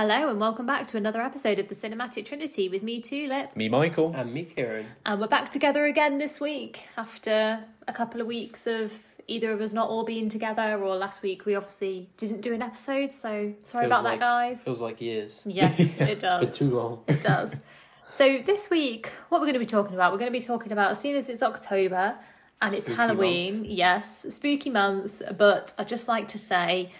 Hello and welcome back to another episode of the Cinematic Trinity with me, Tulip. Me, Michael. And me, Kieran. And we're back together again this week after a couple of weeks of either of us not all being together, or last week we obviously didn't do an episode, so sorry Feels about like- that, guys. Feels like years. Yes, it Been does. too long. It does. So this week, what we're going to be talking about, we're going to be talking about, as soon as it's October and it's Spooky Halloween, yes, spooky month, but I'd just like to say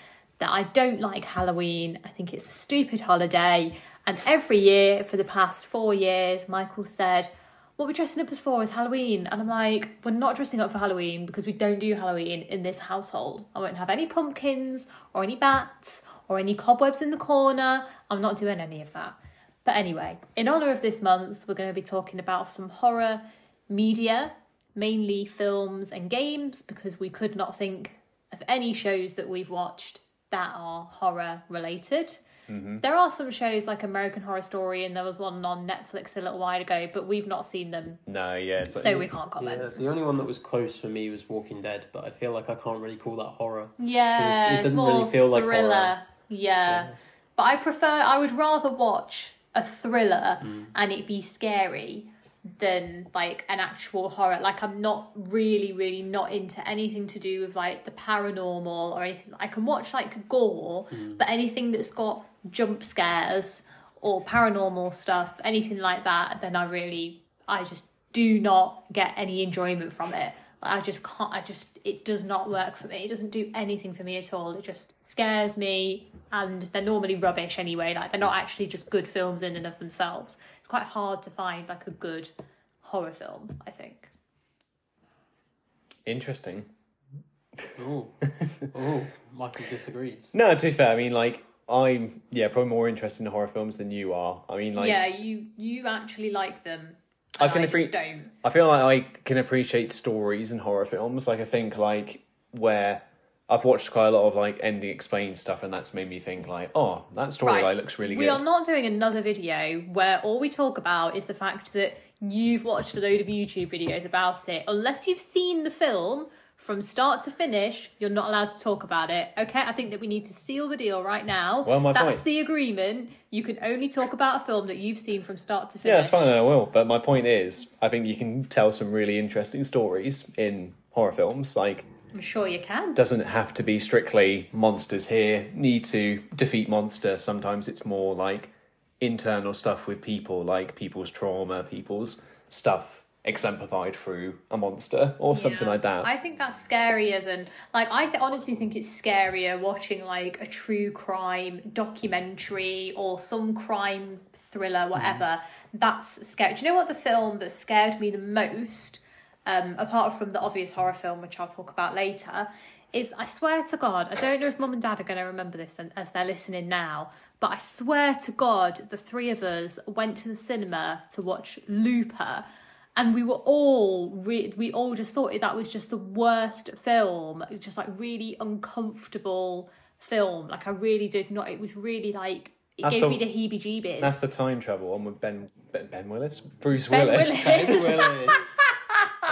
that I don't like Halloween. I think it's a stupid holiday. And every year for the past four years, Michael said, what we're dressing up as for is Halloween. And I'm like, we're not dressing up for Halloween because we don't do Halloween in this household. I won't have any pumpkins or any bats or any cobwebs in the corner. I'm not doing any of that. But anyway, in honour of this month, we're going to be talking about some horror media, mainly films and games, because we could not think of any shows that we've watched that are horror related. There are some shows like American Horror Story, and there was one on Netflix a little while ago, but we've not seen them, No, yeah. It's like, so we can't comment. Yeah, the only one that was close for me was Walking Dead, but I feel like I can't really call that horror. Yeah, It it's doesn't more really feel like thriller. horror. Yeah. but I prefer. I would rather watch a thriller Mm. and it be scary than like an actual horror. Like I'm not really, really not into anything to do with like the paranormal or anything. I can watch like gore, Mm. but anything that's got jump scares or paranormal stuff, anything like that, then I really, I just do not get any enjoyment from it. I just can't. I just it does not work for me. It doesn't do anything for me at all. It just scares me, and they're normally rubbish anyway. Like they're not actually just good films in and of themselves. It's quite hard to find like a good horror film. I think. Interesting. Oh, oh, Michael disagrees. No, to be fair, I mean, like, I'm, yeah, probably more interested in horror films than you are. I mean, like, yeah, you you actually like them. I can just appre- don't. I feel like I can appreciate stories in horror films. Like, I think, like, where I've watched quite a lot of, like, ending explained stuff, and that's made me think, like, oh, that storyline Right. looks really We good. We are not doing another video where all we talk about is the fact that you've watched a load of YouTube videos about it. Unless you've seen the film from start to finish, you're not allowed to talk about it. Okay, I think that we need to seal the deal right now. Well, my That's point. the agreement. You can only talk about a film that you've seen from start to finish. Yeah, that's fine, I will. But my point is, I think you can tell some really interesting stories in horror films. Like, I'm sure you can. doesn't have to be strictly monsters here need to defeat monster sometimes it's more like internal stuff with people like people's trauma people's stuff exemplified through a monster or something Yeah. like that I think that's scarier than like I th- honestly think it's scarier watching like a true crime documentary or some crime thriller, whatever. Mm-hmm. That's scary. Do you know what the film that scared me the most, um, apart from the obvious horror film, which I'll talk about later, is I swear to God, I don't know if mum and dad are going to remember this as they're listening now, but I swear to God, the three of us went to the cinema to watch Looper and we were all re- we all just thought that was just the worst film just like really uncomfortable film like i really did not it was really like it That's gave the- me the heebie jeebies that's the time travel one with ben ben, ben willis bruce Ben willis Willis. Ben Willis.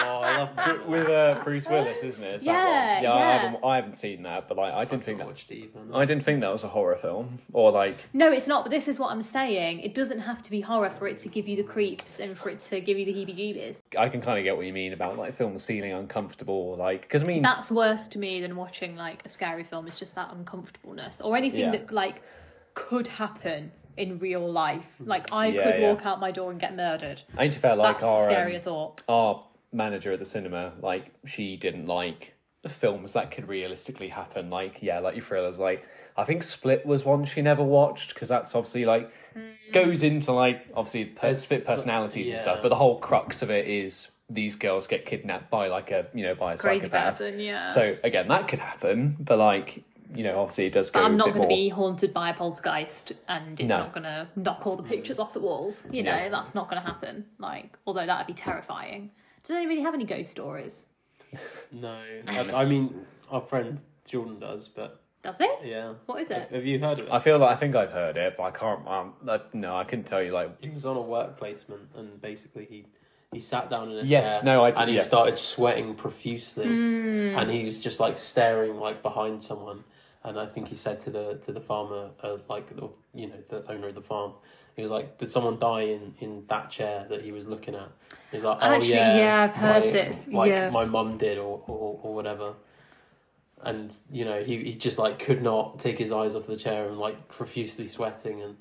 Oh, I love Ben with uh, bruce willis isn't it It's that Yeah, one. yeah, I, yeah. haven't, I haven't seen that but like i didn't think that watched even. i didn't think that was a horror film or like no it's not but this is what i'm saying it doesn't have to be horror for it to give you the creeps and for it to give you the heebie jeebies i can kind of get what you mean about like films feeling uncomfortable like because i mean that's worse to me than watching like a scary film it's just that uncomfortableness or anything Yeah. that like could happen in real life like i Yeah, could yeah. walk out my door and get murdered i need to feel like that's our a um, scarier thought our manager at the cinema, like she didn't like the films that could realistically happen. Like yeah, like your thrillers. Like I think Split was one she never watched because that's obviously like hmm. goes into like obviously per- split personalities and yeah. stuff. But the whole crux of it is these girls get kidnapped by like a you know by a crazy psychopath. person yeah So again, that could happen, but like you know, obviously it does go. But I'm not bit going to be haunted by a poltergeist, and it's No. not going to knock all the pictures off the walls. You know, No. that's not going to happen. Like, although that'd be terrifying. Does anybody have any ghost stories? No, I, I mean our friend Jordan does, but Does it? yeah. What is it? Have you heard of it? I feel like I think I've heard it, but I can't. Um, I, no, I couldn't tell you. Like, He was on a work placement, and basically he he sat down in a Yes, chair. no, I did- and he yeah. started sweating profusely, Hmm. and he was just like staring like behind someone, and I think he said to the to the farmer, uh, like the you know the owner of the farm, he was like, "Did someone die in in that chair that he was looking at?" He's like, "Oh Actually, yeah, yeah, I've heard my- this, Like yeah. my mum did, or, or or whatever." And you know, he he just like could not take his eyes off the chair and like profusely sweating and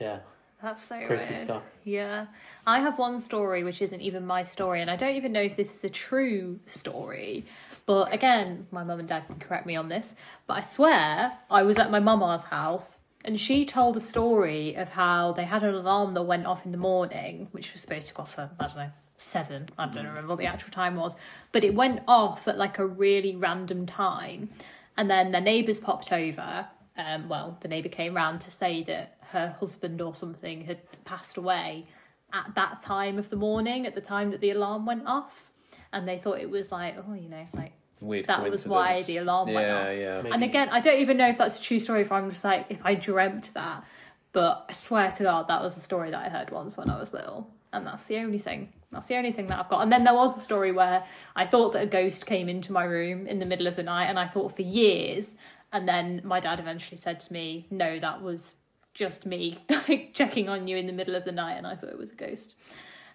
yeah, That's so creepy weird. stuff. Yeah. I have one story which isn't even my story, and I don't even know if this is a true story. But again, my mum and dad can correct me on this. But I swear I was at my mama's house and she told a story of how they had an alarm that went off in the morning, which was supposed to go off at, I don't know, seven. I don't remember what the actual time was. But it went off at like a really random time. And then their neighbours popped over. Um, well, the neighbour came round to say that her husband or something had passed away at that time of the morning, at the time that the alarm went off. And they thought it was like, oh, you know, like Weird. that was why the alarm went Yeah, off. yeah. Maybe- And again, I don't even know if that's a true story. If I'm just like, if I dreamt that, but I swear to God, that was a story that I heard once when I was little, and that's the only thing. That's the only thing that I've got. And then there was a story where I thought that a ghost came into my room in the middle of the night, and I thought for years. And then my dad eventually said to me, "No, that was just me like checking on you in the middle of the night," and I thought it was a ghost.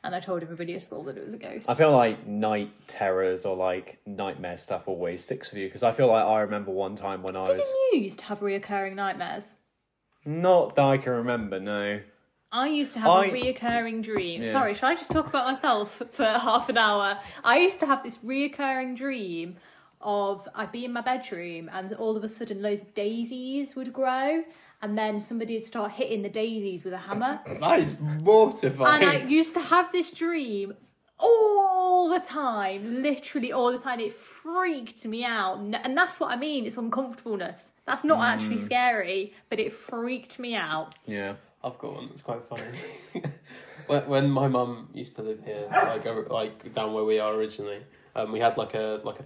And I told everybody at school that it was a ghost. I feel like night terrors or like nightmare stuff always sticks with you because I feel like I remember one time when I was Didn't you used to have reoccurring nightmares? not that I can remember. No, I used to have I- a reoccurring dream. Yeah. Sorry, should I just talk about myself for half an hour? I used to have this reoccurring dream of I'd be in my bedroom and all of a sudden loads of daisies would grow and then somebody would start hitting the daisies with a hammer. That is mortifying. And I used to have this dream all the time, literally all the time. It freaked me out. And that's what I mean, it's uncomfortableness. That's not actually scary, but it freaked me out. yeah, I've got one that's quite funny. when, when my mum used to live here, like over- like down where we are originally, um, we had like a like a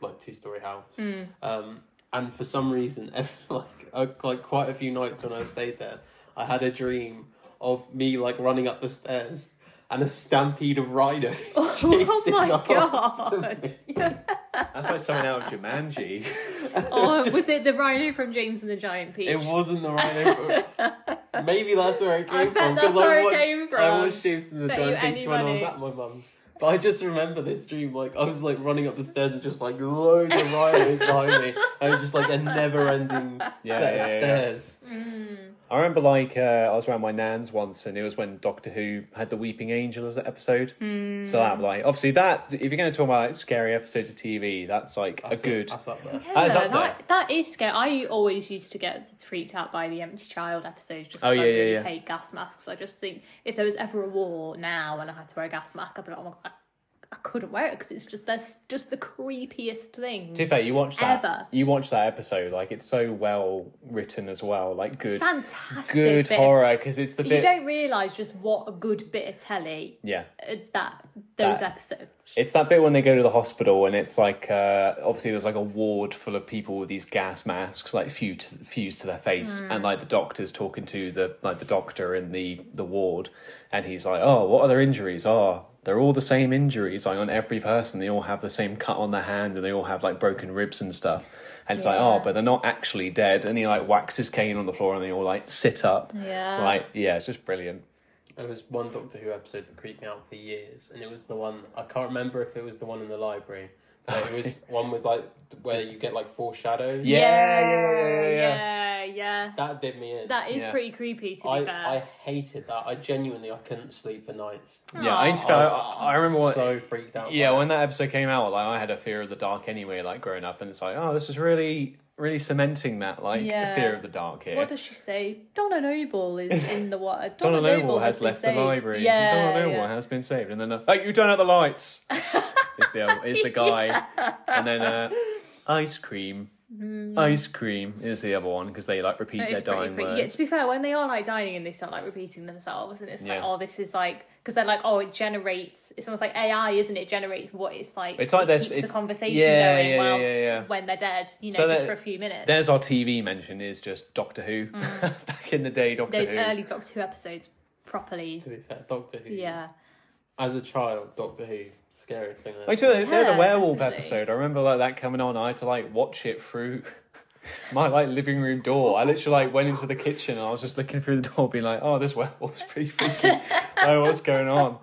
like two story house, um, and for some reason, every, like uh, like quite a few nights when I stayed there, I had a dream of me like running up the stairs. And a stampede of rhinos chasing Oh my after god! me. that's like something out of Jumanji. Oh, Just- was it the rhino from James and the Giant Peach? It wasn't the rhino. From... Maybe that's where it came I bet from. that's Because where I it watched, came I watched James and the Bet Giant you Peach any when I was at my mum's. But I just remember this dream. Like I was like running up the stairs and just like loads of rhinos behind me, and just like a never-ending Yeah, set yeah, of yeah. stairs. Mm. I remember like uh, I was around my nan's once, and it was when Doctor Who had the Weeping Angel as an episode. Hmm. So that like obviously that if you're going to talk about like, scary episodes of TV, that's like That's a good. That's up there. Yeah, That is up that, that is scary. I always used to get freaked out by the empty child episodes Just Oh, yeah, I yeah, really yeah. hate gas masks. I just think if there was ever a war now and I had to wear a gas mask, I'd be like, oh my god, I, couldn't wear it because it's just that's just the creepiest thing. To be fair, you watch that. Ever. You watch that episode, like it's so well written as well, like good, Fantastic. good bit horror because it's the You don't realise just what a good bit of telly Yeah, uh, that those That- episodes. it's that bit when they go to the hospital and it's like uh, obviously there's like a ward full of people with these gas masks like fused fused to their face, and like the doctor's talking to the like the doctor in the the ward, and he's like, "Oh, what are their injuries? Oh, they're all the same injuries. Like on every person, they all have the same cut on their hand, and they all have like broken ribs and stuff." And it's like, oh, Yeah. oh, but they're not actually dead. And he like whacks his cane on the floor, and they all like sit up. Yeah. Like, yeah, it's just brilliant. There was one Doctor Who episode that creeped me out for years, and it was the one I can't remember if it was the one in the library. But it was one with like where you get like foreshadows. Yeah, yeah, yeah, yeah, yeah. yeah, yeah. That did me in. That is Yeah. pretty creepy to be I, fair. I hated that. I genuinely I couldn't sleep for nights. Yeah, I, Aw. need to- I, I remember what, so freaked out. Yeah, by when it. that episode came out, like I had a fear of the dark anyway, like growing up, and it's like, oh, this is really, really cementing that like Yeah. fear of the dark here. What does she say? Donna Noble is in the water. Donna Donna, Noble has been left the saved. library. Yeah, Donna Noble yeah. has been saved, and then uh, hey, you don't have the lights. is the um, is the guy, and then uh, ice cream. Hmm. Ice cream is the other one because they like repeat their is pretty dying words. Yeah, to be fair, when they are like dining and they start like repeating themselves, and it's like, Yeah. oh, this is like because they're like, oh, it generates. It's almost like AI, isn't it? It generates what it's like. It's like it this- it's- the conversation yeah, going. yeah, well, yeah, yeah. when they're dead, you know, So just that- for a few minutes. There's our TV mention is just Doctor Who. Hmm. Back in the day, Doctor Those Who. early Doctor Who episodes, properly. To be fair, Doctor Who. Yeah. As a child, Doctor Who, scariest thing. I've Like, you know, Yeah, the werewolf definitely. episode. I remember like that coming on. I had to like watch it through my like living room door. I literally like went into the kitchen and I was just looking through the door, being like, "Oh, this werewolf's pretty freaky. oh, what's going on?"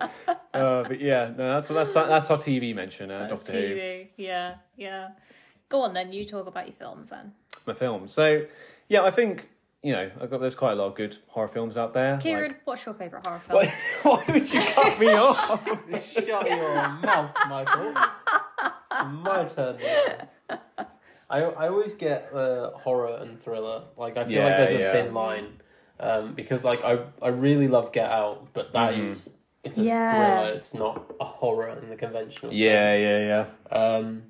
Uh, but yeah, no, that's that's that's our TV mention. Uh, That's Doctor Who, TV. Yeah, yeah. Go on then. You talk about your films then. my film. So yeah, I think you know I've got there's quite a lot of good horror films out there. Kieran, Like, what's your favourite horror film? why, why would you cut me off? Shut your mouth, Michael. My turn. I I always get uh, horror and thriller. Like I feel Yeah, like there's a yeah. thin line um, because like I I really love Get Out, but that Mhm. is it's a Yeah. thriller. It's not a horror in the conventional Yeah, sense. yeah, yeah. Um,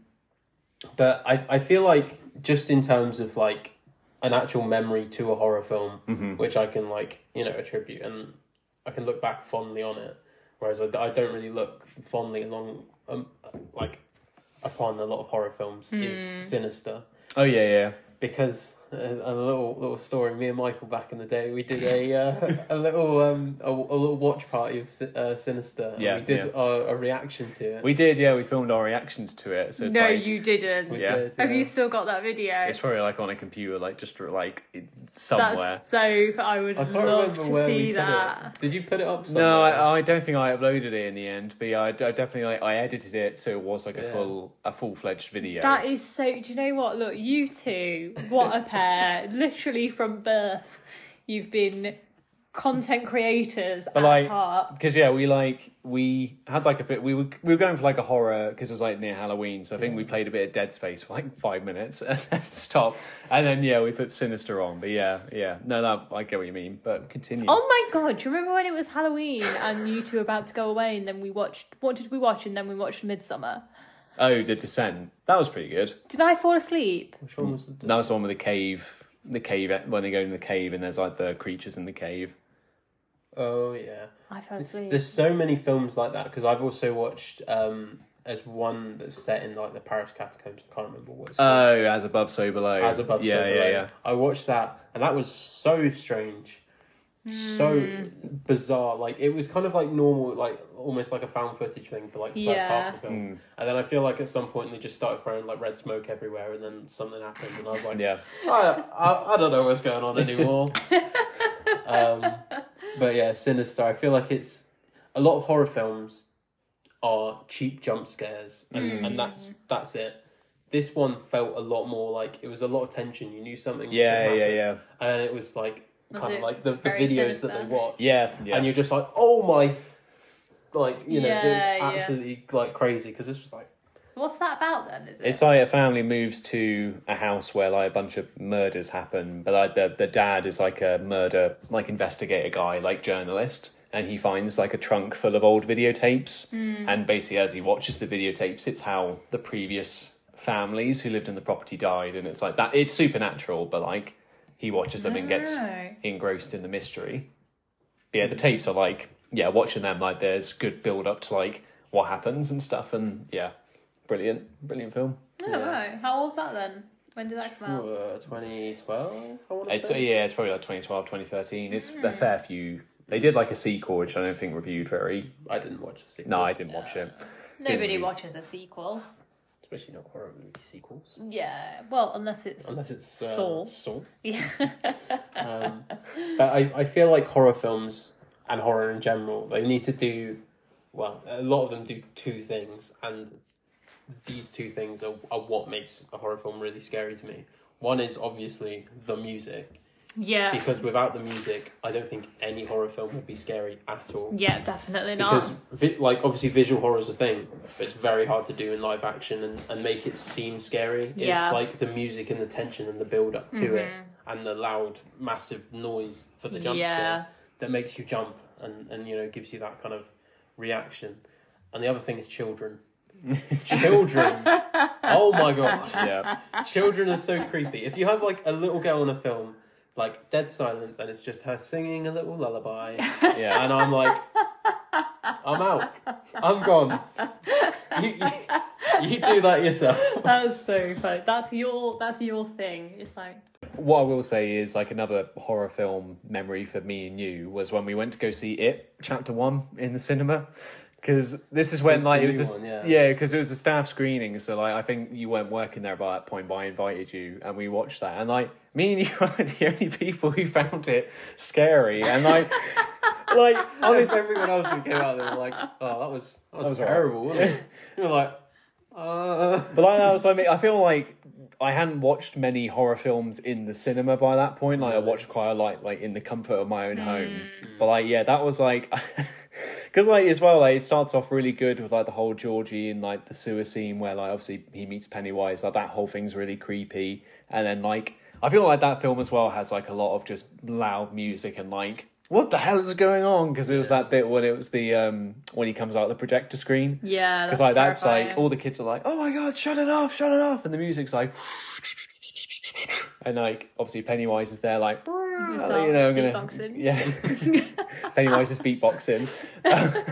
but I I feel like just in terms of like an actual memory to a horror film, hmm which I can like you know attribute and I can look back fondly on it, whereas I, I don't really look fondly along um, like upon a lot of horror films is Hmm. Sinister Oh yeah, yeah. because uh, a little little story. Me and Michael back in the day, we did a uh, a little um a, a little watch party of Sin- uh, Sinister. and Yeah, we did yeah. a, a reaction to it. We did, yeah. We filmed our reactions to it, so it's no, like you didn't. We Yeah. did, Have yeah. you still got that video? it's probably like on a computer, like just like somewhere. That's so. I would I can't love to where we see put that. it. Did you put it up? Somewhere? No, I, I don't think I uploaded it in the end, but yeah, I, I definitely like I edited it so it was like a full a full fledged video. That is so. Do you know what? Look, you two, what a pair! Literally from birth, you've been content creators But, at like, heart. because yeah, we like we had like a bit. We were we were going for like a horror because it was like near Halloween, so I think we played a bit of Dead Space for like five minutes and then stop. and then yeah, we put Sinister on. But yeah, yeah, no, that I get what you mean. But continue. Oh my god! Do you remember when it was Halloween and you two were about to go away, and then we watched? What did we watch? And then we watched Midsommar. Oh, the Descent. That was pretty good. Did I fall asleep? Which one was the That was the one with the cave. The cave when they go in the cave and there's like the creatures in the cave. Oh yeah. I fell asleep. There's so many films like that because I've also watched um as one that's set in like the Paris catacombs. I can't remember what it's called. Oh, as above, so below. As above, yeah, so yeah, below. yeah. I watched that and that was so strange, so Hmm. bizarre. Like it was kind of like normal, like almost like a found footage thing for like the first half of the film. Mm, And then I feel like at some point they just started throwing like red smoke everywhere, and then something happened, and I was like, yeah. I, I, I don't know what's going on anymore. um, but yeah, Sinister. I feel like it's a lot of horror films are cheap jump scares, and, Mm. and that's that's it. This one felt a lot more like it was a lot of tension. You knew something. was Yeah, gonna yeah, happen, yeah. And it was like Was kind of like the, the very videos that they watch. Yeah, yeah. And you're just like, oh my, like you know, Yeah, it's yeah. absolutely like crazy because this was like. What's that about then? Is it? It's like a family moves to a house where like a bunch of murders happen, but like the the dad is like a murder like investigator guy, like journalist, and he finds like a trunk full of old videotapes, hmm. and basically as he watches the videotapes, it's how the previous families who lived in the property died, and it's like that. It's supernatural, but like he watches them and gets No. engrossed in the mystery. But yeah, the tapes are like yeah, watching them like there's good build up to like what happens and stuff, and yeah, brilliant, brilliant film. Oh, don't know. How old's that then? When did that come out? Uh, 2012, I want to It's say. yeah, it's probably like 2012, 2013. It's a fair few. They did like a sequel, which I don't think reviewed very. I didn't watch the sequel. No, I didn't watch it. Nobody Didn't. watches a sequel. Especially not horror movie sequels. Yeah, well, unless it's Unless it's uh, Saw. Saw. yeah. Um, but I, I feel like horror films and horror in general, they need to do, well, a lot of them do two things, and these two things are, are what makes a horror film really scary to me. One is obviously the music, yeah, because without the music, I don't think any horror film would be scary at all. yeah, definitely not. Because, vi- like, obviously, visual horror is a thing, but it's very hard to do in live action and, and make it seem scary. Yeah. It's like the music and the tension and the build up to it, Mhm. and the loud, massive noise for the jump Yeah. scare that makes you jump and, and you know gives you that kind of reaction. And the other thing is children. children. Oh my god. Yeah, Children are so creepy. If you have like a little girl in a film, like dead silence, and it's just her singing a little lullaby, yeah. and I'm like, I'm out. I'm gone. You, you, you do that yourself. That's so funny. That's your that's your thing. It's like What I will say is like another horror film memory for me and you was when we went to go see it chapter one in the cinema Because this is when like the it was just one, yeah. yeah, because it was a staff screening. So like I think you weren't working there by that point, but I invited you and we watched that. And like me and you were the only people who found it scary. And like like Honestly, honestly, everyone else who came out, they were like, "Oh, that was that was, was alright. terrible." Wasn't it? You were like, "Uh." but like that was I mean I feel like I hadn't watched many horror films in the cinema by that point. Like I watched quite a lot like in the comfort of my own home. But like yeah, that was like because like as well like it starts off really good with like the whole Georgie and like the sewer scene where like obviously he meets Pennywise. Like that whole thing's really creepy, and then like I feel like that film as well has like a lot of just loud music and like. What the hell is going on? Because it was that bit when it was the um when he comes out of the projector screen. Yeah, Because like that's like all the kids are like, "Oh my god, shut it off, shut it off," and the music's like, and like obviously Pennywise is there like, You know, I'm gonna yeah, Pennywise is beatboxing, um,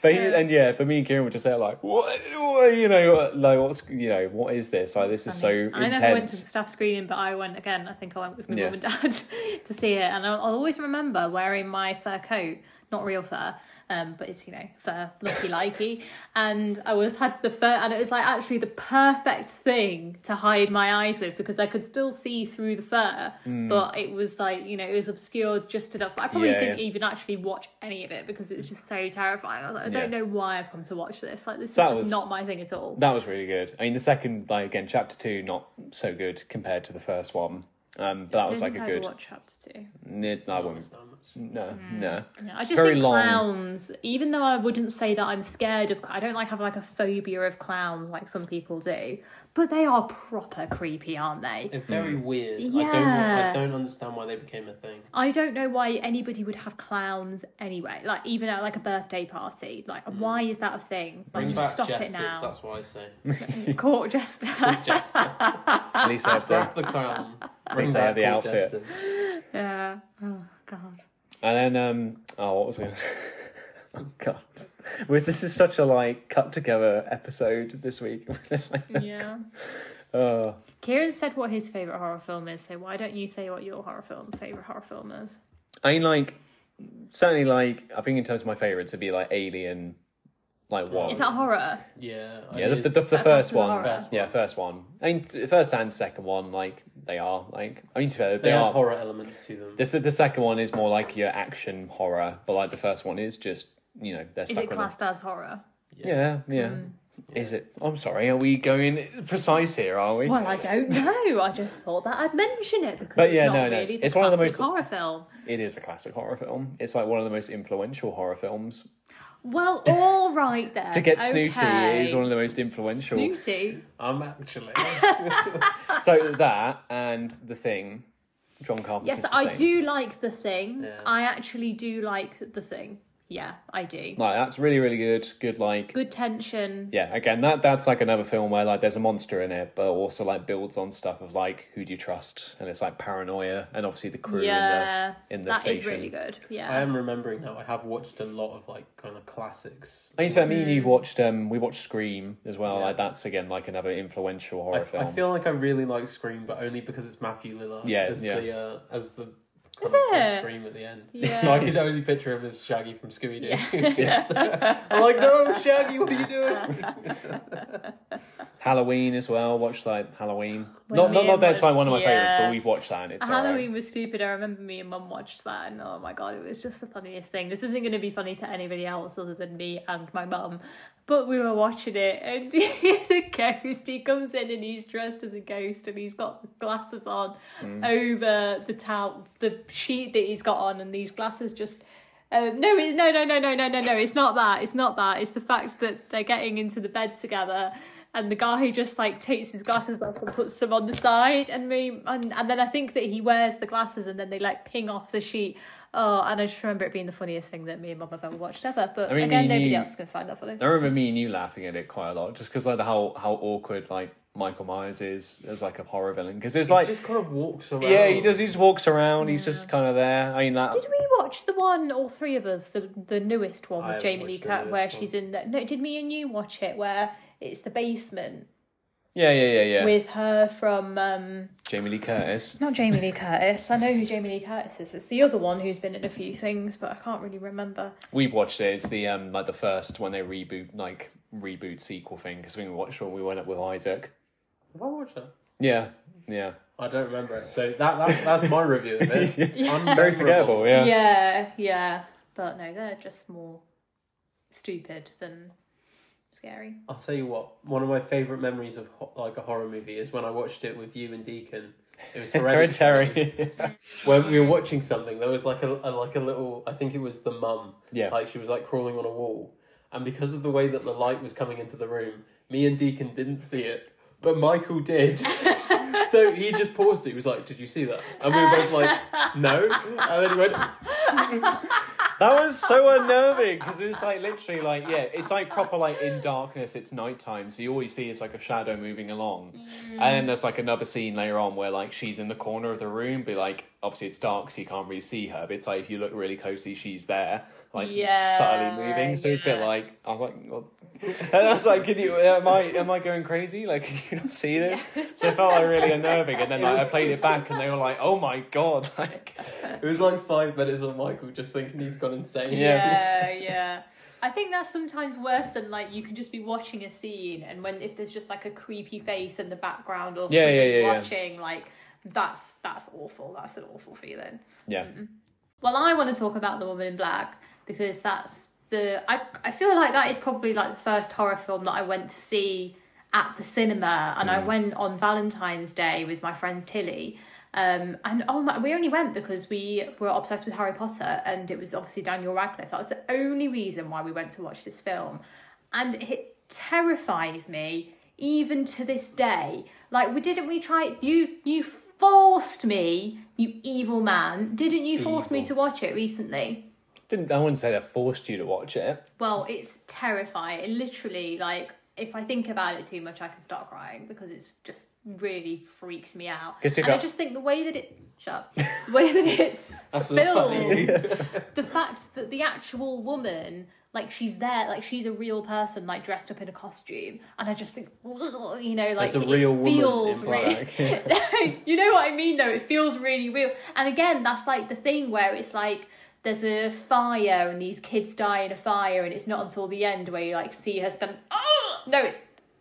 but he, and yeah, but me and Kieran were just there like, what, what you know, like what's you know, what is this? Like this is so I intense. never went to the staff screening, but I went again. I think I went with my Yeah. mum and dad to see it, and I'll, I'll always remember wearing my fur coat, not real fur, um, but it's you know fur, lucky likey, and I was had the fur, and it was like actually the perfect thing to hide my eyes with because I could still see through the fur, but it was like you know it was obscured just enough. But I probably. Yeah, didn't yeah. even actually watch any of it because it was just so terrifying. I was like, I don't Yeah. know why I've come to watch this. Like this is just was- not my thing at all. That was really good. I mean, the second, like again, chapter two, not so good compared to the first one. Um, but that I was don't like a think I good. watched chapter two. N- I Not wouldn't. much. No, Mm. no. Yeah, I just Very think long. clowns, even though I wouldn't say that I'm scared of, I don't like have like a phobia of clowns like some people do, but they are proper creepy, aren't they? They're very Hmm. weird. I don't. Yeah. I don't understand why they became a thing. I don't know why anybody would have clowns anyway, like even at like a birthday party. Like, why is that a thing? Like, Bring just back stop jesters. it now. That's what I say. Court jester. Jester. At least they have the, Scrap the clown. Bring they have back the court outfit. jesters. yeah. Oh god. And then, um, oh, what was I going to say? Oh, God. With, this is such a, like, cut together episode this week. It's like, Yeah. oh. Kieran said what his favorite horror film is, so why don't you say what your horror film favorite horror film is? I mean, like, certainly, like, I think in terms of my favourites, it'd be, like, Alien, like, one. Is that horror? Yeah. yeah, it the, the, the, the first classed as one. Yeah, first one. I mean, the first and second one, like, they are, like, I mean, to be fair, they, they are. horror elements to them. This, the second one is more like your action horror, but, like, the first one is just, you know, they're Is stuck it classed as horror? Yeah, yeah. Hmm. Is it? I'm sorry. Are we going precise here? Are we? Well, I don't know. I just thought that I'd mention it because But it's yeah, not no, no. really the It's one of the most- horror film. It is a classic horror film. It's like one of the most influential horror films. Well, all right then. To get snooty, okay. it is one of the most influential. Snooty. I'm actually. So that and the thing, John Carpenter's Yes, I Thing. do like the thing. Yeah. I actually do like the thing. Yeah, I do. Like that's really, really good. Good, like Good tension. yeah. Again, that that's like another film where like there's a monster in it, but also like builds on stuff of like who do you trust, and it's like paranoia, and obviously the crew Yeah, in the in the that is station. really good. Yeah. I am remembering now. I have watched a lot of like kind of classics. I mean, to me and you've watched um we watched Scream as well. Yeah. Like that's again like another influential I, horror film. I feel like I really like Scream, but only because it's Matthew Lillard. Yeah, as yeah. the uh, as the Is kind of it? Scream at the end. Yeah. So I could only picture him as Shaggy from Scooby Doo. Yeah. yes. I'm like, no, Shaggy, what are you doing? Halloween as well. Watched like Halloween. When not not not and that's like one of my favorites, but we've watched that and it's Halloween alright. was stupid. I remember me and mum watched that, and oh my god, it was just the funniest thing. This isn't going to be funny to anybody else other than me and my mum. But we were watching it, and the ghost he comes in and he's dressed as a ghost, and he's got the glasses on Mm. over the towel, the sheet that he's got on, and these glasses just. Um, no, it, no, no, no, no, no, no, no. It's not that. It's not that. It's the fact that they're getting into the bed together, and the guy who just like takes his glasses off and puts them on the side, and me, and, and then I think that he wears the glasses, and then they like ping off the sheet. Oh, and I just remember it being the funniest thing that me and mum have ever watched ever. But I mean, again, nobody you- else is gonna find that funny. I remember me and you laughing at it quite a lot, just because like the how how awkward like Michael Myers is as like a horror villain, because it's He like just kind of walks around. yeah, he does. He just walks around. He's just kind of there. I mean that. Did we watch the one, all three of us, the the newest one with Jamie Lee Curtis, where one. she's in? The, no, did me and you watch it? Where it's the basement. Yeah, yeah, yeah, yeah. with her from um, Jamie Lee Curtis. not Jamie Lee Curtis. I know who Jamie Lee Curtis is. It's the other one who's been in a few things, but I can't really remember. We've watched it. It's the um like the first when they reboot like reboot sequel thing because we watched when we went up with Isaac. Have I watched that? Yeah, yeah. I don't remember it. So that, that that's my review of it. I'm very forgettable. Yeah. yeah, yeah. But no, they're just more stupid than scary. I'll tell you what. One of my favourite memories of ho- like a horror movie is when I watched it with you and Deacon. It was hereditary. Hereditary. when we were watching something, there was like a, a like a little. I think it was the mum. Yeah. Like she was like crawling on a wall, and because of the way that the light was coming into the room, me and Deacon didn't see it, but Michael did. so he just paused it. He was like, "Did you see that?" And we were both like, "No." And then he went, That was so unnerving because it was like literally like yeah, it's like proper like in darkness. It's nighttime, so you all you see is like a shadow moving along, mm. and then there's like another scene later on where like she's in the corner of the room, be like obviously it's dark, so you can't really see her. But it's like if you look really closely, she's there, like Yeah, subtly moving. So it's a bit like I was like, well, and I was like, can you? Am I am I going crazy? Like, can you not see this? So it felt like really unnerving. And then like I played it back, and they were like, oh my god, like. "It was like five minutes of Michael just thinking he's gone insane." Yeah. yeah, yeah. I think that's sometimes worse than like you can just be watching a scene and when if there's just like a creepy face in the background or Yeah, something yeah, yeah, yeah. watching, like that's that's awful. That's an awful feeling. Yeah. Well, I want to talk about the Woman in Black because that's the I I feel like that is probably like the first horror film that I went to see at the cinema, and I went on Valentine's Day with my friend Tilly. Um, and oh my, we only went because we were obsessed with Harry Potter, and it was obviously Daniel Radcliffe. That was the only reason why we went to watch this film, and it terrifies me even to this day. Like, we didn't we try? You you forced me, you evil man! Didn't you force me to watch it recently? Didn't I wouldn't say they forced you to watch it. Well, it's terrifying. It literally, like, if I think about it too much, I can start crying because it's just really freaks me out. And I just think the way that it shut up, the way that it's filmed, the fact that the actual woman, like, she's there, like, she's a real person, like, dressed up in a costume, and I just think, you know, like, it real woman feels really. black. you know what I mean, though. It feels really real. And again, that's like the thing where it's like there's a fire and these kids die in a fire, and it's not until the end where you like see her stand. Oh no, it's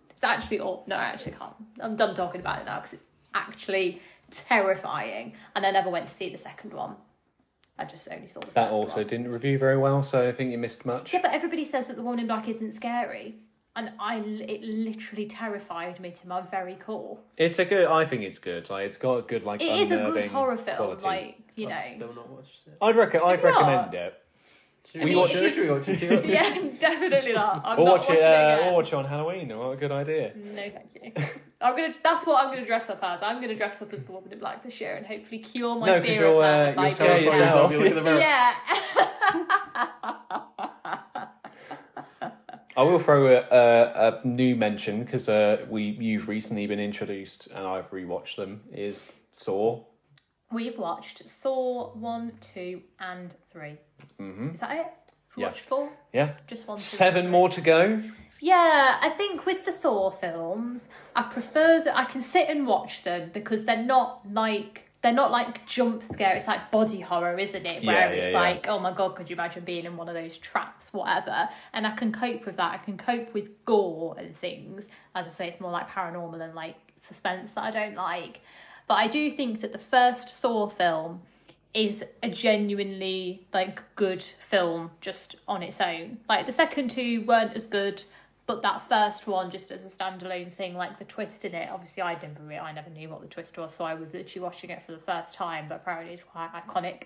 it's actually all. No, I actually can't. I'm done talking about it now because it's actually terrifying. And I never went to see the second one. I just only saw the That first also one. didn't review very well, so I think you missed much. Yeah, but everybody says that the woman in black isn't scary. And I, it literally terrified me to my very core. It's a good. I think it's good. Like it's got a good like. It is a good unnerving horror film, quality. like you know. I've still not watched it. I'd reckon. I'd Have not? recommend it. Should We we, watch watch it- it? Should we watch it together? yeah, definitely not. I'm Or not watch watching it. it, Uh, again. or watch it on Halloween. What a good idea. No, thank you. I'm gonna. That's what I'm gonna dress up as. I'm gonna dress up as the woman in black this year and hopefully cure my No, 'cause fear you'll, of her. uh, you'll like, scare yourself. yourself. You look the mirror. yeah. I will throw a, a, a new mention because uh, we you've recently been introduced and I've rewatched them. Is Saw? We've watched Saw one, two, and 3 Mhm. Is that it? We've Yeah. Watched four. Yeah, Just one. two, seven three. more to go. Yeah, I think with the Saw films, I prefer that I can sit and watch them because they're not like they're not like jump scare. It's like body horror, isn't it? Where Yeah, it's yeah, yeah. like, oh my god, could you imagine being in one of those traps, whatever? And I can cope with that. I can cope with gore and things. As I say, it's more like paranormal and like suspense that I don't like. But I do think that the first Saw film is a genuinely like good film just on its own. Like the second two weren't as good, but that first one just as a standalone thing, like the twist in it. Obviously, I re- I never knew what the twist was, so I was literally watching it for the first time. But apparently, it's quite iconic.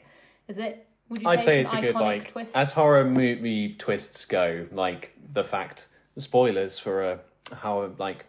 Is it? Would you I'd say it's it's a good like twist? as horror movie twists go. Like the fact spoilers for a how like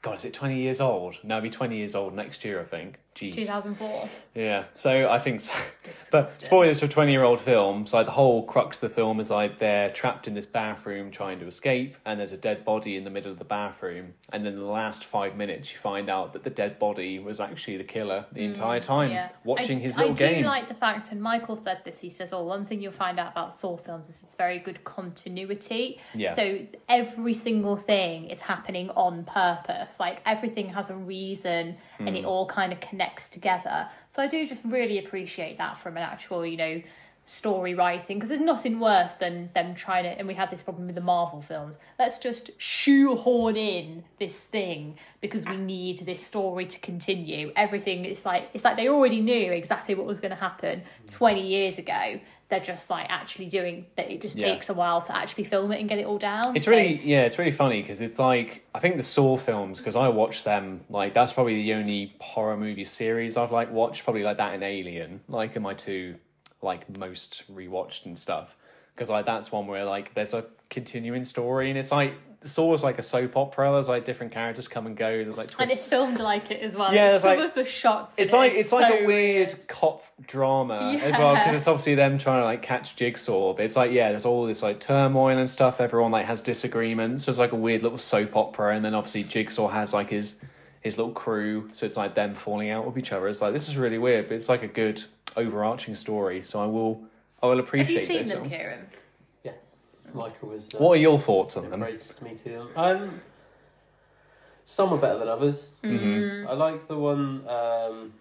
God is it twenty years old? No, it'll be twenty years old next year, I think. Jeez. 2004. Yeah. So I think. So. But spoilers for a 20 year old film. So like the whole crux of the film is like they're trapped in this bathroom trying to escape, and there's a dead body in the middle of the bathroom. And then the last five minutes, you find out that the dead body was actually the killer the entire time, Mm, Yeah. watching I, his little game. I do like the fact, and Michael said this. He says, "Oh, one thing you'll find out about Saw films is it's very good continuity. Yeah. So every single thing is happening on purpose. Like everything has a reason, and Hmm. it all kind of connects together. So I do just really appreciate that from an actual, you know." story writing because there's nothing worse than them trying to and we had this problem with the marvel films let's just shoehorn in this thing because we need this story to continue everything it's like it's like they already knew exactly what was going to happen 20 years ago they're just like actually doing that it just Yeah. takes a while to actually film it and get it all down It's So- really yeah, it's really funny because it's like I think the Saw films because I watched them like that's probably the only horror movie series I've like watched probably like that and Alien like in my two like most rewatched and stuff because like that's one where like there's a continuing story and it's like Saw is like a soap opera. There's like different characters come and go. There's like and it's filmed like it as well Yeah, it's some like- of the shots It's like is it's like a weird cop drama as Yeah. well because it's obviously them trying to like catch Jigsaw. But it's like yeah, there's all this like turmoil and stuff. Everyone like has disagreements. So it's like a weird little soap opera, and then obviously Jigsaw has like his his little crew. So it's like them falling out with each other. It's like this is really weird, but it's like a good overarching story. So I will I will have appreciate you seen those them films. Kieran Yes, Michael was. Uh, What are your thoughts on them? embraced me to them. Um, some are better than others. Mm-hmm. I like the one um,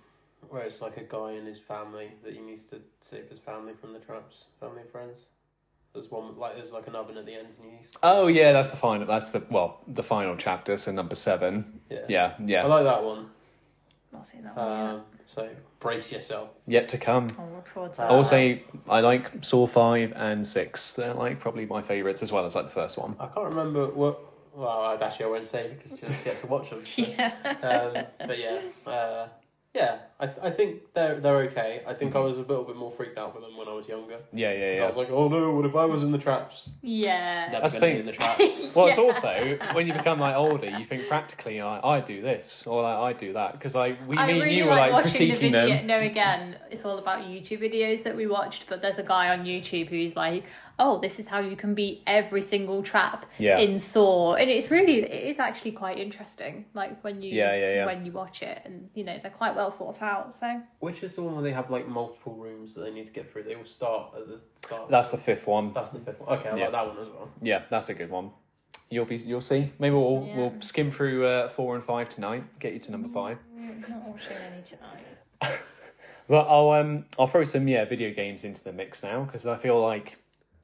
where it's like a guy and his family that he needs to save his family from the traps, family and friends. There's one with, like there's like an oven at the end and he needs. Oh yeah, that's the final. That's the well the final chapter. So number seven. Yeah. Yeah, I yeah. like that one. not seen that one yet. Um, so brace yourself. Yet to come. I'll look forward to that. Also, I like Saw five and six. They're like probably my favourites as well as like the first one. I can't remember what. Well, I- actually, I won't say because just yet to watch them. so. yeah um, but yeah, uh, yeah, I, I think they're they're okay. I think I mm-hmm. was a little bit more freaked out with them when I was younger. Yeah, yeah, 'Cause I yeah. was like, oh no, what if I was in the traps? yeah Never That's gonna the be in the traps. Well, it's also when you become like older, you think practically, I, I do this or like I do that because like we, I me and really you were like, like watching the critiquing video. them. No, again, it's all about YouTube videos that we watched. But there's a guy on YouTube who's like, "Oh, this is how you can beat every single trap Yeah. in Saw," and it's really, it is actually quite interesting. Like when you, Yeah, yeah, yeah. when you watch it, and you know they're quite well thought out. So Which is the one where they have like multiple rooms that they need to get through? They all start at the start. That's the fifth one. that's the fifth one. Okay, I Yeah. like that one as well. Yeah, that's a good one. You'll be, you'll see. Maybe we'll Yeah. we'll skim through uh, four and five tonight. Get you to number five. I'm not watching any tonight. But I'll um I'll throw some yeah video games into the mix now because I feel like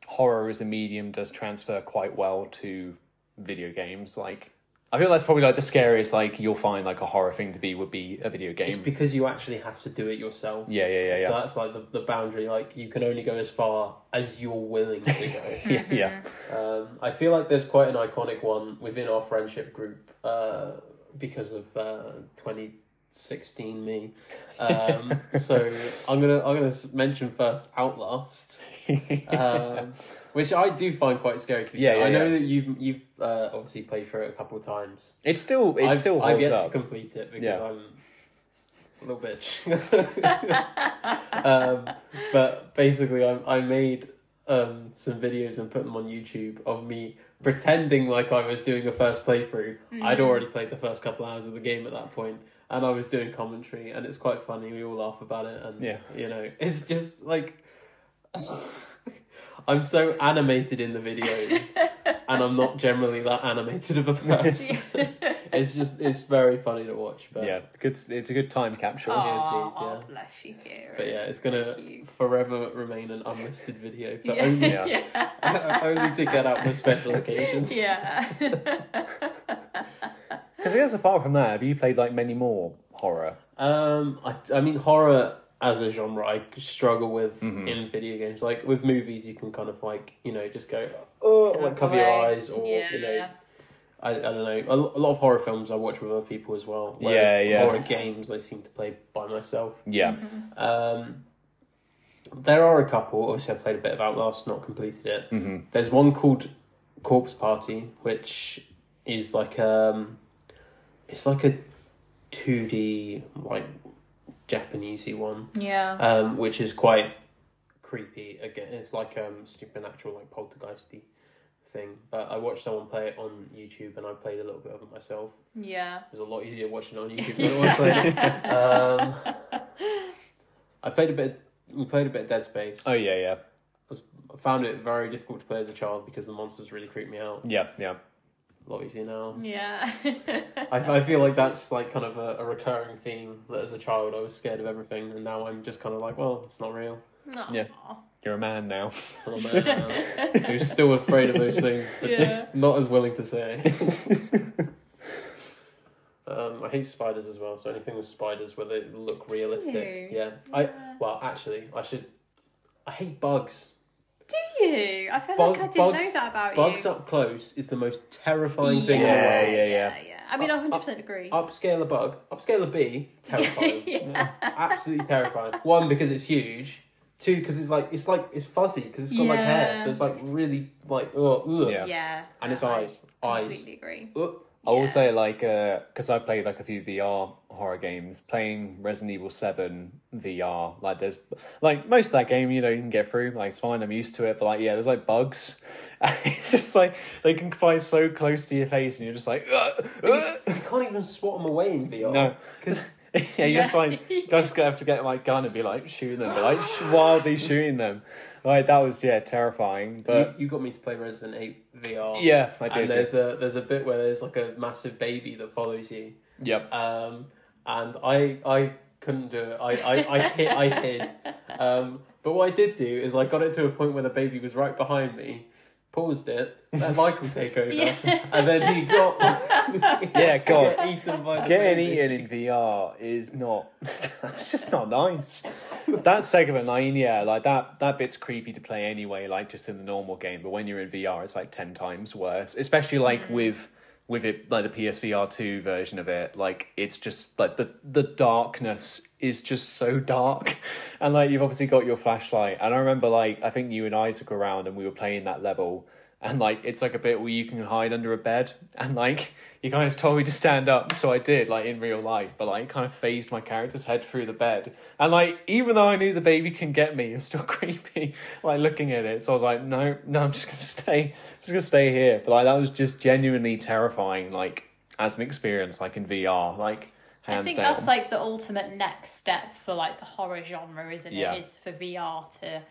horror as a medium does transfer quite well to video games. Like I feel that's probably like the scariest like you'll find like a horror thing to be would be a video game. It's because you actually have to do it yourself. Yeah, yeah, yeah, So yeah. that's like the, the boundary. Like you can only go as far as you're willing to go. yeah, yeah. Um, I feel like there's quite an iconic one within our friendship group uh, because of uh, 2016 me. Um, so I'm gonna I'm gonna mention first Outlast, um, which I do find quite scary. To be Yeah, yeah, I know yeah. that you've you've uh, obviously played through it a couple of times. It's still it I've, still I've yet up. to complete it because Yeah. I'm a little bitch. um, but basically, I I made um, some videos and put them on YouTube of me pretending like I was doing a first playthrough. I'd already played the first couple hours of the game at that point, and I was doing commentary, and it's quite funny. We all laugh about it, and Yeah. you know, it's just like. I'm so animated in the videos, and I'm not generally that animated of a person. it's just it's very funny to watch. But yeah, good. It's a good time capsule. Oh, indeed, yeah. bless you, Kieran. But yeah, it's gonna cute. forever remain an unlisted video for Yeah. only yeah. only to get out for special occasions. yeah. Because I guess apart from that, have you played like many more horror? Um, I, I mean, horror as a genre, I struggle with Mhm. in video games. Like with movies, you can kind of like you know just go oh, like cover your eyes or yeah. you know I, I don't know. A, a lot of horror films I watch with other people as well. Yeah, Whereas yeah. Horror games I seem to play by myself. Yeah, Um, there are a couple. Obviously, I played a bit of Outlast, not completed it. hmm There's one called Corpse Party, which is like um, it's like a two D like Japanesey one, Yeah. um, which is quite creepy. Again, it's like um supernatural, like poltergeisty thing. But I watched someone play it on YouTube, and I played a little bit of it myself. yeah. It was a lot easier watching it on YouTube than it was playing. Um, I played a bit. We played a bit of Dead Space. Oh yeah, yeah, I found it very difficult to play as a child because the monsters really creeped me out. yeah, yeah. A lot easier now. Yeah. I, I feel like that's like kind of a, a recurring theme that as a child I was scared of everything, and now I'm just kind of like, well, it's not real. Aw. Yeah. You're a man now. I'm a man now who's still afraid of those things, but Yeah. just not as willing to say. um, I hate spiders as well. So anything with spiders where they look realistic, you? yeah. I well, actually, I should. I hate bugs. Do you? I feel Bug- like I didn't bugs- know that about Bugs you. Bugs up close is the most terrifying thing in Yeah, yeah, yeah, yeah. I mean, I 100% agree. Upscale a bug, upscale a bee, terrifying. yeah. Absolutely terrifying. One because it's huge. Two because it's like it's like it's fuzzy because it's got like hair, so it's like really like oh ugh. Yeah. Yeah. And its I eyes, eyes. Completely agree. Ugh. I will Yeah. say like uh, because I played like a few VR horror games. Playing Resident Evil Seven VR, like there's like most of that game, you know, you can get through. Like it's fine, I'm used to it. But like yeah, there's like bugs. it's just like they can fly so close to your face, and you're just like, "Ugh, ugh." You can't even swat them away in VR. no. because yeah, you just like you just have to get my gun and be like shooting them, but like sh- wildly shooting them. Like that was yeah terrifying. But you, you got me to play Resident Eight VR. yeah, I and did. there's a there's a bit where there's like a massive baby that follows you. Yep. Um, and I I couldn't do it. I I, I hid I hid. Um, but what I did do is I got it to a point where the baby was right behind me, paused it, let Michael take over, Yeah. and then he got Yeah, to God. get eaten by Getting baby. eaten in VR is not. it's just not nice. That segment, like yeah, like that that bit's creepy to play anyway, like just in the normal game. But when you're in VR, it's like ten times worse. Especially like mm. with with it like the PSVR two version of it. Like it's just like the the darkness is just so dark, and like you've obviously got your flashlight. And I remember like I think you and I took around and we were playing that level and like it's like a bit where you can hide under a bed and like you kind of told me to stand up so i did like in real life but like it kind of phased my character's head through the bed and like even though i knew the baby can get me it was still creepy like looking at it so i was like no no i'm just gonna stay just gonna stay here but like that was just genuinely terrifying like as an experience like in vr like I think down that's like the ultimate next step for like the horror genre, isn't Yeah. it? Is for VR to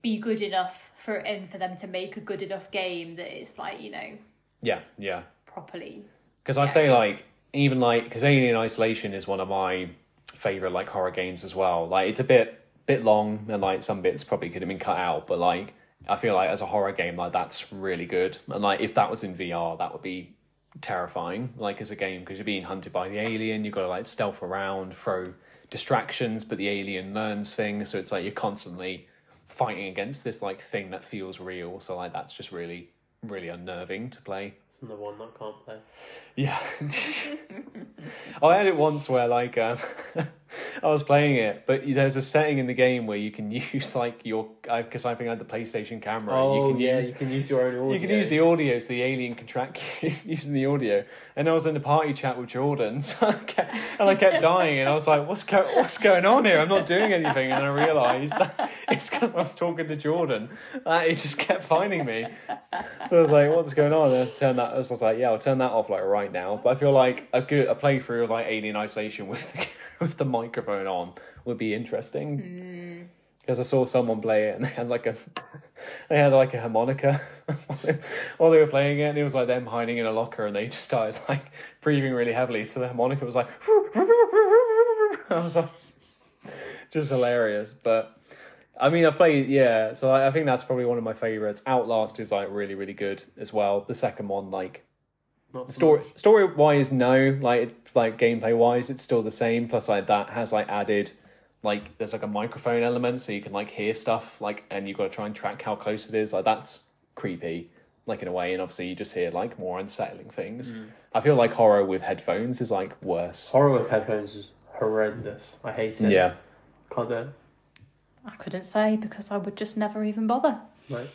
be good enough for and for them to make a good enough game that it's like you know yeah yeah properly. Because I'd Yeah. say like even like because Alien Isolation is one of my favorite like horror games as well. Like it's a bit bit long and like some bits probably could have been cut out, but like I feel like as a horror game like that's really good. And like if that was in VR, that would be terrifying. Like as a game because you're being hunted by the alien, you've got to like stealth around, throw distractions, but the alien learns things, so it's like you're constantly fighting against this like thing that feels real. So like that's just really really unnerving to play. It's another one that can't play. Yeah. I had it once where like um, I was playing it, but there's a setting in the game where you can use like your because I think I had the PlayStation camera. Oh you can yeah, use you can use your own audio. you can use the audio so the alien can track you using the audio. And I was in the party chat with Jordan, so I kept, and I kept dying, and I was like, "What's go- What's going on here? I'm not doing anything." And I realised that it's because I was talking to Jordan. Uh, he just kept finding me. So I was like, "What's going on?" And I turned that. I was like, "Yeah, I'll turn that off like right now." But I feel like a good a playthrough of like Alien Isolation with the, with the microphone on would be interesting. Hmm. Because I saw someone play it and they had like a they had like a harmonica. While they were playing it and it was like them hiding in a locker and they just started like breathing really heavily. So the harmonica was like I was like just hilarious. But I mean I played yeah so I, I think that's probably one of my favorites. Outlast is like really really good as well. The second one like Not so story much. story. story wise no like it- like gameplay wise it's still the same plus like that has like added like there's like a microphone element so you can like hear stuff like and you've got to try and track how close it is like that's creepy like in a way and obviously you just hear like more unsettling things hmm. i feel like horror with headphones is like worse Horror with headphones is horrendous. I hate it. yeah Can't do it. I couldn't say because I would just never even bother Right.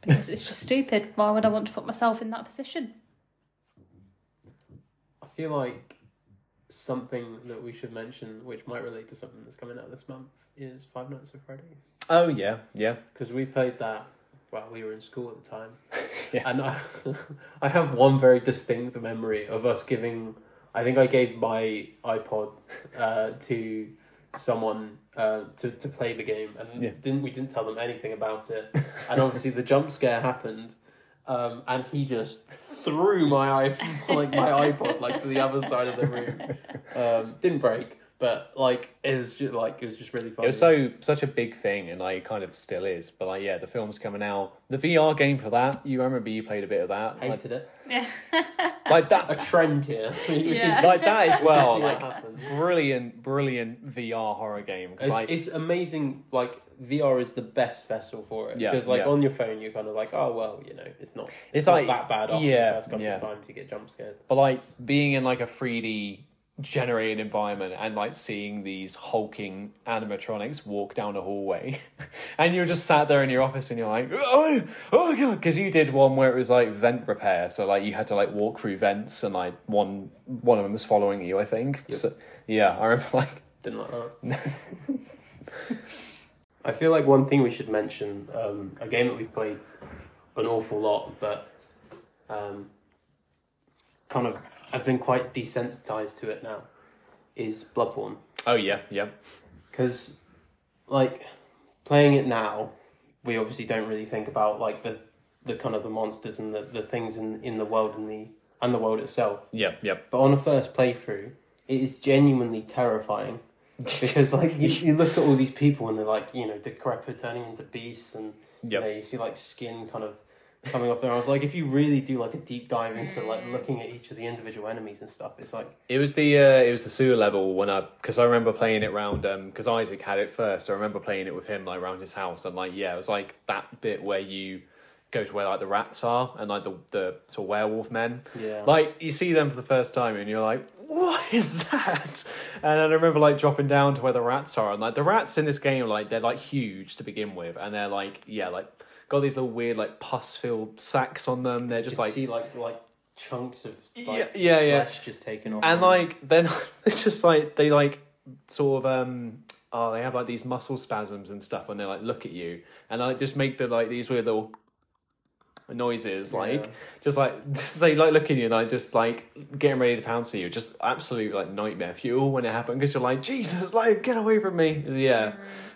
because it's just stupid. Why would I want to put myself in that position? I feel like something that we should mention, which might relate to something that's coming out this month, is Five Nights at Freddy's. Oh yeah, yeah. Because we played that while we were in school at the time. Yeah. And I, I have one very distinct memory of us giving. I think I gave my iPod uh, to someone uh, to to play the game, and Yeah. didn't we didn't tell them anything about it. And obviously the jump scare happened, um, and he just threw my iPhone, like my iPod, like to the other side of the room. Um, didn't break, but like it was just like it was just really funny. It was so such a big thing, and like kind of still is. But like, yeah, the film's coming out. The VR game for that, you I remember you played a bit of that. Like, hated it. Yeah. like that, A trend here. Yeah. like that as well. See Like happens. brilliant, brilliant VR horror game. It's, like, it's amazing. Like VR is the best vessel for it Yeah, because, like, yeah. on your phone, you're kind of like, oh well, you know, it's not. It's, It's not like- that bad. After yeah, the first couple yeah. of times you get jump scared. But like being in like a 3D generated environment and like seeing these hulking animatronics walk down a hallway, and you're just sat there in your office and you're like, oh, oh my god, because you did one where it was like vent repair, so like you had to like walk through vents and like one one of them was following you, I think. Yep. So, yeah, I remember like Didn't like that. I feel like one thing we should mention, um, a game that we've played an awful lot, but um, kind of I've been quite desensitized to it now, is Bloodborne. oh yeah, yeah, because like playing it now we obviously don't really think about like the the kind of the monsters and the, the things in, in the world and the and the world itself yeah, yeah. but on a first playthrough it is genuinely terrifying because like you, you look at all these people and they're like you know decrepit turning into beasts and you know you see like skin kind of coming off their arms like if you really do like a deep dive into like looking at each of the individual enemies and stuff it's like It was the uh, it was the sewer level when I because I remember playing it round because Isaac had it first. I remember playing it with him like around his house and like yeah, it was like that bit where you go to where like the rats are and like the the sort of werewolf men. yeah Like you see them for the first time and you're like, what is that? And then I remember like dropping down to where the rats are and like the rats in this game like they're like huge to begin with and they're like yeah like got these little weird like pus filled sacks on them. They're you just like see like like chunks of yeah like yeah yeah flesh just taken off. and them. like then it's just like they like sort of um oh they have like these muscle spasms and stuff when they like look at you and like just make the like these weird little noises like Yeah. just like just, they like looking at you and like just like getting ready to pounce at you just absolute like nightmare fuel when it happened because you're like jesus like get away from me yeah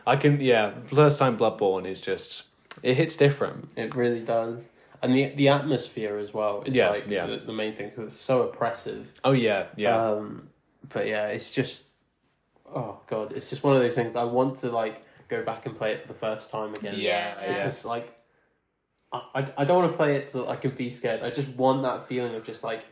i can yeah first time bloodborne is just it hits different it really does, and the the atmosphere as well is Yeah, like yeah. The, the main thing because it's so oppressive. oh yeah yeah Um, but yeah, it's just oh god, it's just one of those things. I want to like go back and play it for the first time again. yeah Yeah. because like I, I, I don't want to play it so I can be scared. I just want that feeling of just like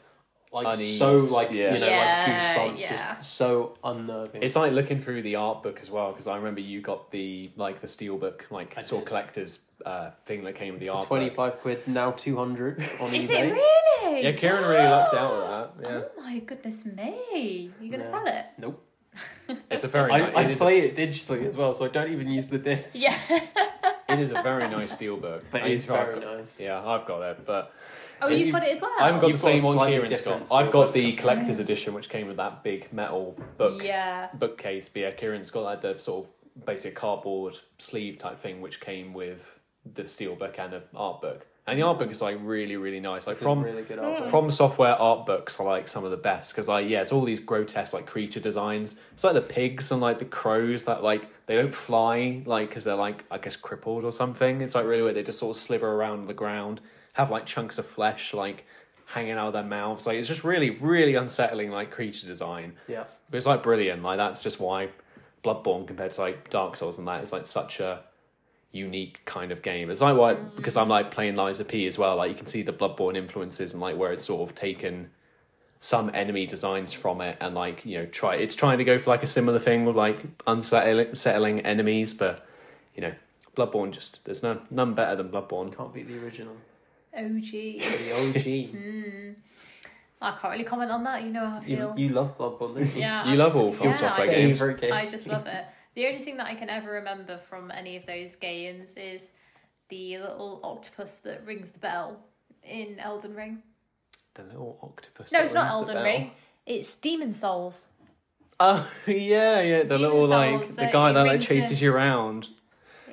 like Unease, so like yeah. you know Yeah, like goosebumps, yeah. just so unnerving. It's like looking through the art book as well because I remember you got the like the steel book like I saw collector's uh, thing that came with the art 25 book. quid now two hundred on Is eBay. it really? Yeah, Kieran really lucked out with that. Yeah, Oh my goodness me! You're gonna Yeah. sell it? Nope. it's a very I, nice, I it, is a, play it digitally as well, so I don't even use the disc. Yeah. it is a very nice steel book. but it's very got- nice. Yeah, I've got it, but Oh, you've you- got it as well. I haven't got You've the got same one slightly Kieran's different got. I've got the book. collector's edition, which came with that big metal book Yeah. bookcase. But yeah, Kieran's got like the sort of basic cardboard sleeve type thing, which came with the steel book and an art book. And the art book is like really, really nice. Like It's a from really good album. from software art books are like some of the best. Because like yeah it's all these grotesque like creature designs. It's like the pigs and like the crows that like they don't fly like because they're like i guess crippled or something. It's like really weird. They just sort of sliver around the ground have like chunks of flesh like hanging out of their mouths. Like it's just really really unsettling like creature design. Yeah. but it's like brilliant. Like that's just why bloodborne compared to like dark souls and that is like such a unique kind of game. It's like why because I'm like playing Lies of P as well. Like you can see the Bloodborne influences and like where it's sort of taken some enemy designs from it and like you know try it's trying to go for like a similar thing with like unsettling enemies, but you know Bloodborne just there's none none better than Bloodborne. Can't beat the original. OG. The OG. Mm. I can't really comment on that. You know how I you, feel. you love Bloodborne, don't you? yeah, You love all absolutely. From yeah, Software games. just, Favorite game. I just love it. The only thing that I can ever remember from any of those games is the little octopus that rings the bell in Elden Ring. The little octopus. No, it's not Elden. Ring. It's Demon's Souls. Oh yeah, yeah. The Demon little like Souls, the guy that like rings chases you around.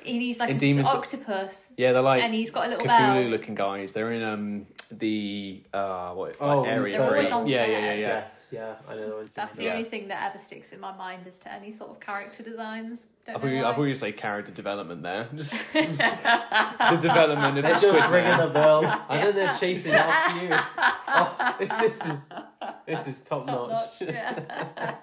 And he's like In a Demon octopus, Yeah, they're like and he's got a little Cthulhu bell. looking guys. They're in um the uh what Oh, like, area they're always on yeah, yeah, yeah, yeah. Yes, yeah, I know. the That's the. Yeah. only thing that ever sticks in my mind as to any sort of character designs. Don't I thought know you, I why. thought you say character development there. Just the development of They're the just squid ringing man. a bell, and then they're chasing after you. It's, oh, this, this is this is top, Top notch. notch, yeah.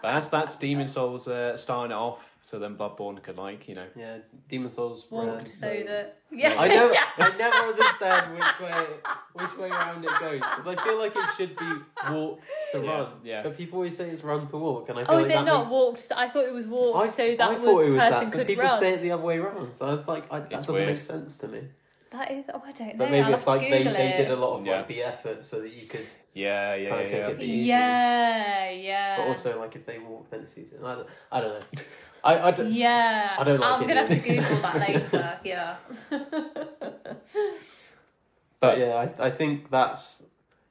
But that's that's Demon's Souls uh, starting it off, so then Bloodborne could like you know. Yeah, Demon's Souls. Walked ran, so that yeah. I never, I never understand which way, which way around it goes because I feel like it should be walk to Yeah, run. yeah. But people always say it's run to walk, and I feel Oh, like is it not makes, walked? I thought it was walked I, so that I thought it was person that, but could people run. say it the other way around. So I was like, I, that It's doesn't weird. make sense to me. That is, oh, I don't know. But maybe I'll it's like they, Google they did a lot of Yeah. like the effort so that you could. Yeah, yeah, Kinda yeah. take yeah. it easy. Yeah, yeah. But also, like if they walk, then it's easier. I don't, I don't know. I, I don't, yeah. I don't like I'm any gonna have to. Google that later. Yeah. But yeah, I, I think that's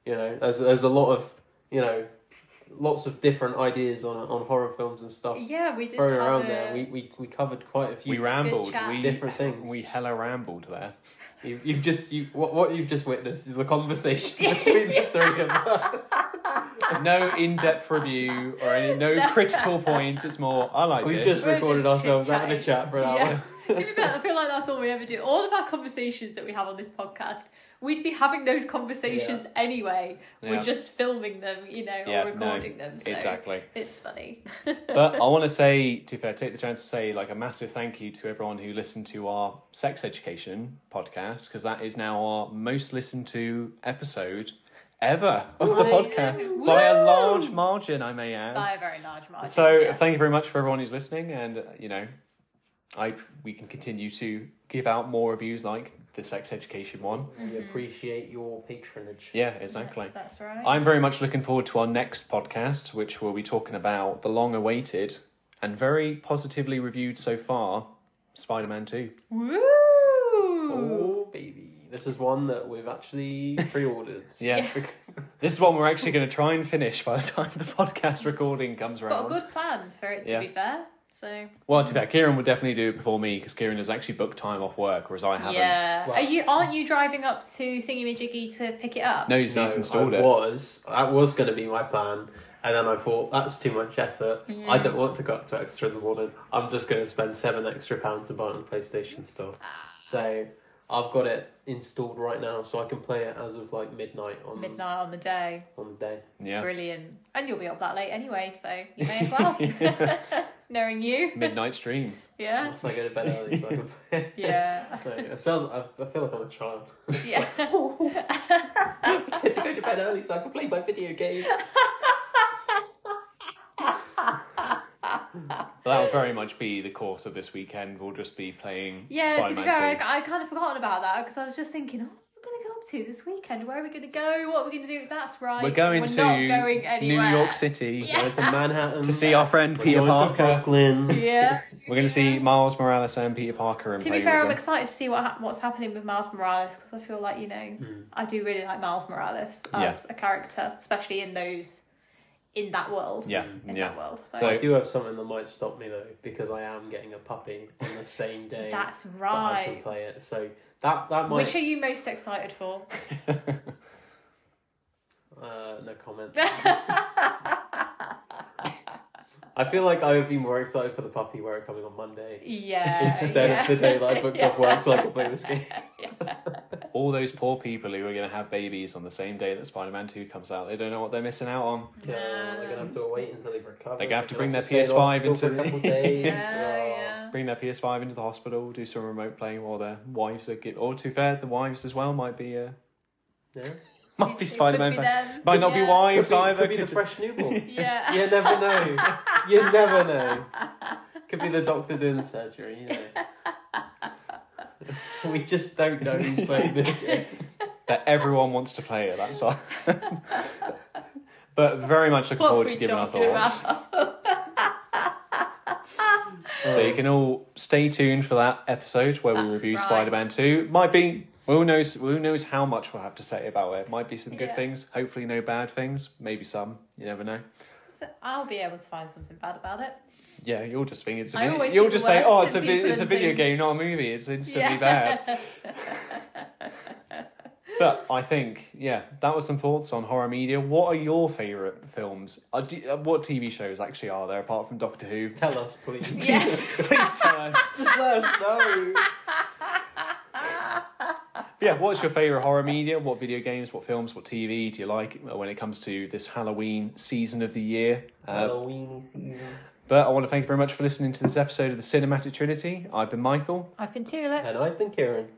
you know there's there's a lot of you know lots of different ideas on on horror films and stuff yeah, we did thrown have around a, there. We, we we covered quite a few. We rambled. We Different things. We hella rambled there. you, you've just you what what you've just witnessed is a conversation between the three of us. No in-depth review or any no critical points. It's more I like We've this. just We're recorded just ourselves having a chat for an Yeah. hour. to be fair, I feel like that's all we ever do. All of our conversations that we have on this podcast, we'd be having those conversations anyway. Yeah. We're just filming them, you know, Yeah, or no, recording them. So Exactly. it's funny. But I want to say, to be fair, take the chance to say like a massive thank you to everyone who listened to our sex education podcast because that is now our most listened to episode ever of the podcast by a large margin, I may add. By a very large margin. so yes. thank you very much for everyone who's listening, and uh, you know, I we can continue to give out more reviews like the sex education one. We mm-hmm. appreciate your patronage. Yeah, exactly. That's right. I'm very much looking forward to our next podcast, which will be talking about the long awaited and very positively reviewed so far Spider Man 2. Woo! Oh baby, this is one that we've actually pre-ordered. Yeah. Yeah. this is one we're actually going to try and finish by the time the podcast recording comes around. Got a good plan for it, to Yeah. be fair. So Well, to be fair, Kieran would definitely do it before me because Kieran has actually booked time off work, whereas I haven't. yeah, Well- are you? Aren't you driving up to Thingy Majiggy to pick it up? No, he's, No, he's installed I it. was. That was going to be my plan. And then I thought, that's too much effort. Yeah. I don't want to go up to extra in the morning. I'm just going to spend seven extra pounds to buy it on PlayStation Store. So I've got it installed right now, so I can play it as of like midnight on Midnight on the day. on the day. Yeah. Brilliant. And you'll be up that late anyway, so you may as well. Knowing you. Midnight stream. Yeah. Once I go to bed early, so I can play. Yeah. So it sounds. I, I feel like I'm a child. Yeah. I get to go to bed early so I can play my video game. But that'll very much be the course of this weekend. We'll just be playing Yeah, to be fair, 2. I, I kind of forgotten about that because I was just thinking, oh, what are going to go up to this weekend? Where are we going to go? What are we going to do? That's right. We're going We're to not going New. York City Yeah. Going to Manhattan to see our friend We're Peter going to Parker. Brooklyn. Yeah. We're going to see Miles Morales and Peter Parker and To be fair, I'm excited to see what ha- what's happening with Miles Morales because I feel like you know Hmm. I do really like Miles Morales as a character, especially in those in that world. Yeah, in yeah. that world. So, So- I do have something that might stop me though, because I am getting a puppy on the same day that's that I can play it. So that that might Which are you most excited for? uh, no comment. I feel like I would be more excited for the puppy where it coming on Monday yeah. instead yeah. of the day that I booked off work so I could play this game. All those poor people who are going to have babies on the same day that Spider Man 2 comes out, they don't know what they're missing out on. So they're gonna have to wait until they recover. They're gonna have to bring their gonna have to PS5 into- hospital for a couple days. Yeah, Oh. Bring their PS5 into the hospital, do some remote playing while their wives are give. Or to fair, the wives as well might be uh, Yeah. might be Spider Man. could be. Might not be Yeah. wives Could be, either. could be the could- fresh newborn. Yeah. You never know. You never know. Could be the doctor doing the surgery, you know. we just don't know who's playing this game. that everyone wants to play it. That's all. but very much looking What forward to giving our thoughts. So you can all stay tuned for that episode where we review right. Spider Man Two. Might be Who knows? Who knows how much we'll have to say about it? Might be some good Yeah. things. Hopefully, no bad things. Maybe some. You never know. So I'll be able to find something bad about it. Yeah, you'll just think it's. A I vid- always you'll see just say, worst "Oh, it's a vi- people it's a and video things." game, not a movie. It's instantly Yeah. bad." But I think, yeah, that was some thoughts on horror media. What are your favourite films? Uh, do, uh, what TV shows actually are there apart from Doctor Who? Tell us, please. Yeah. Please tell us. Just let us know. Yeah, what's your favourite horror media? What video games, what films, what TV do you like when it comes to this Halloween season of the year? Uh, season. but I want to thank you very much for listening to this episode of the Cinematic Trinity. I've been Michael. I've been Tulip. And I've been Kieran.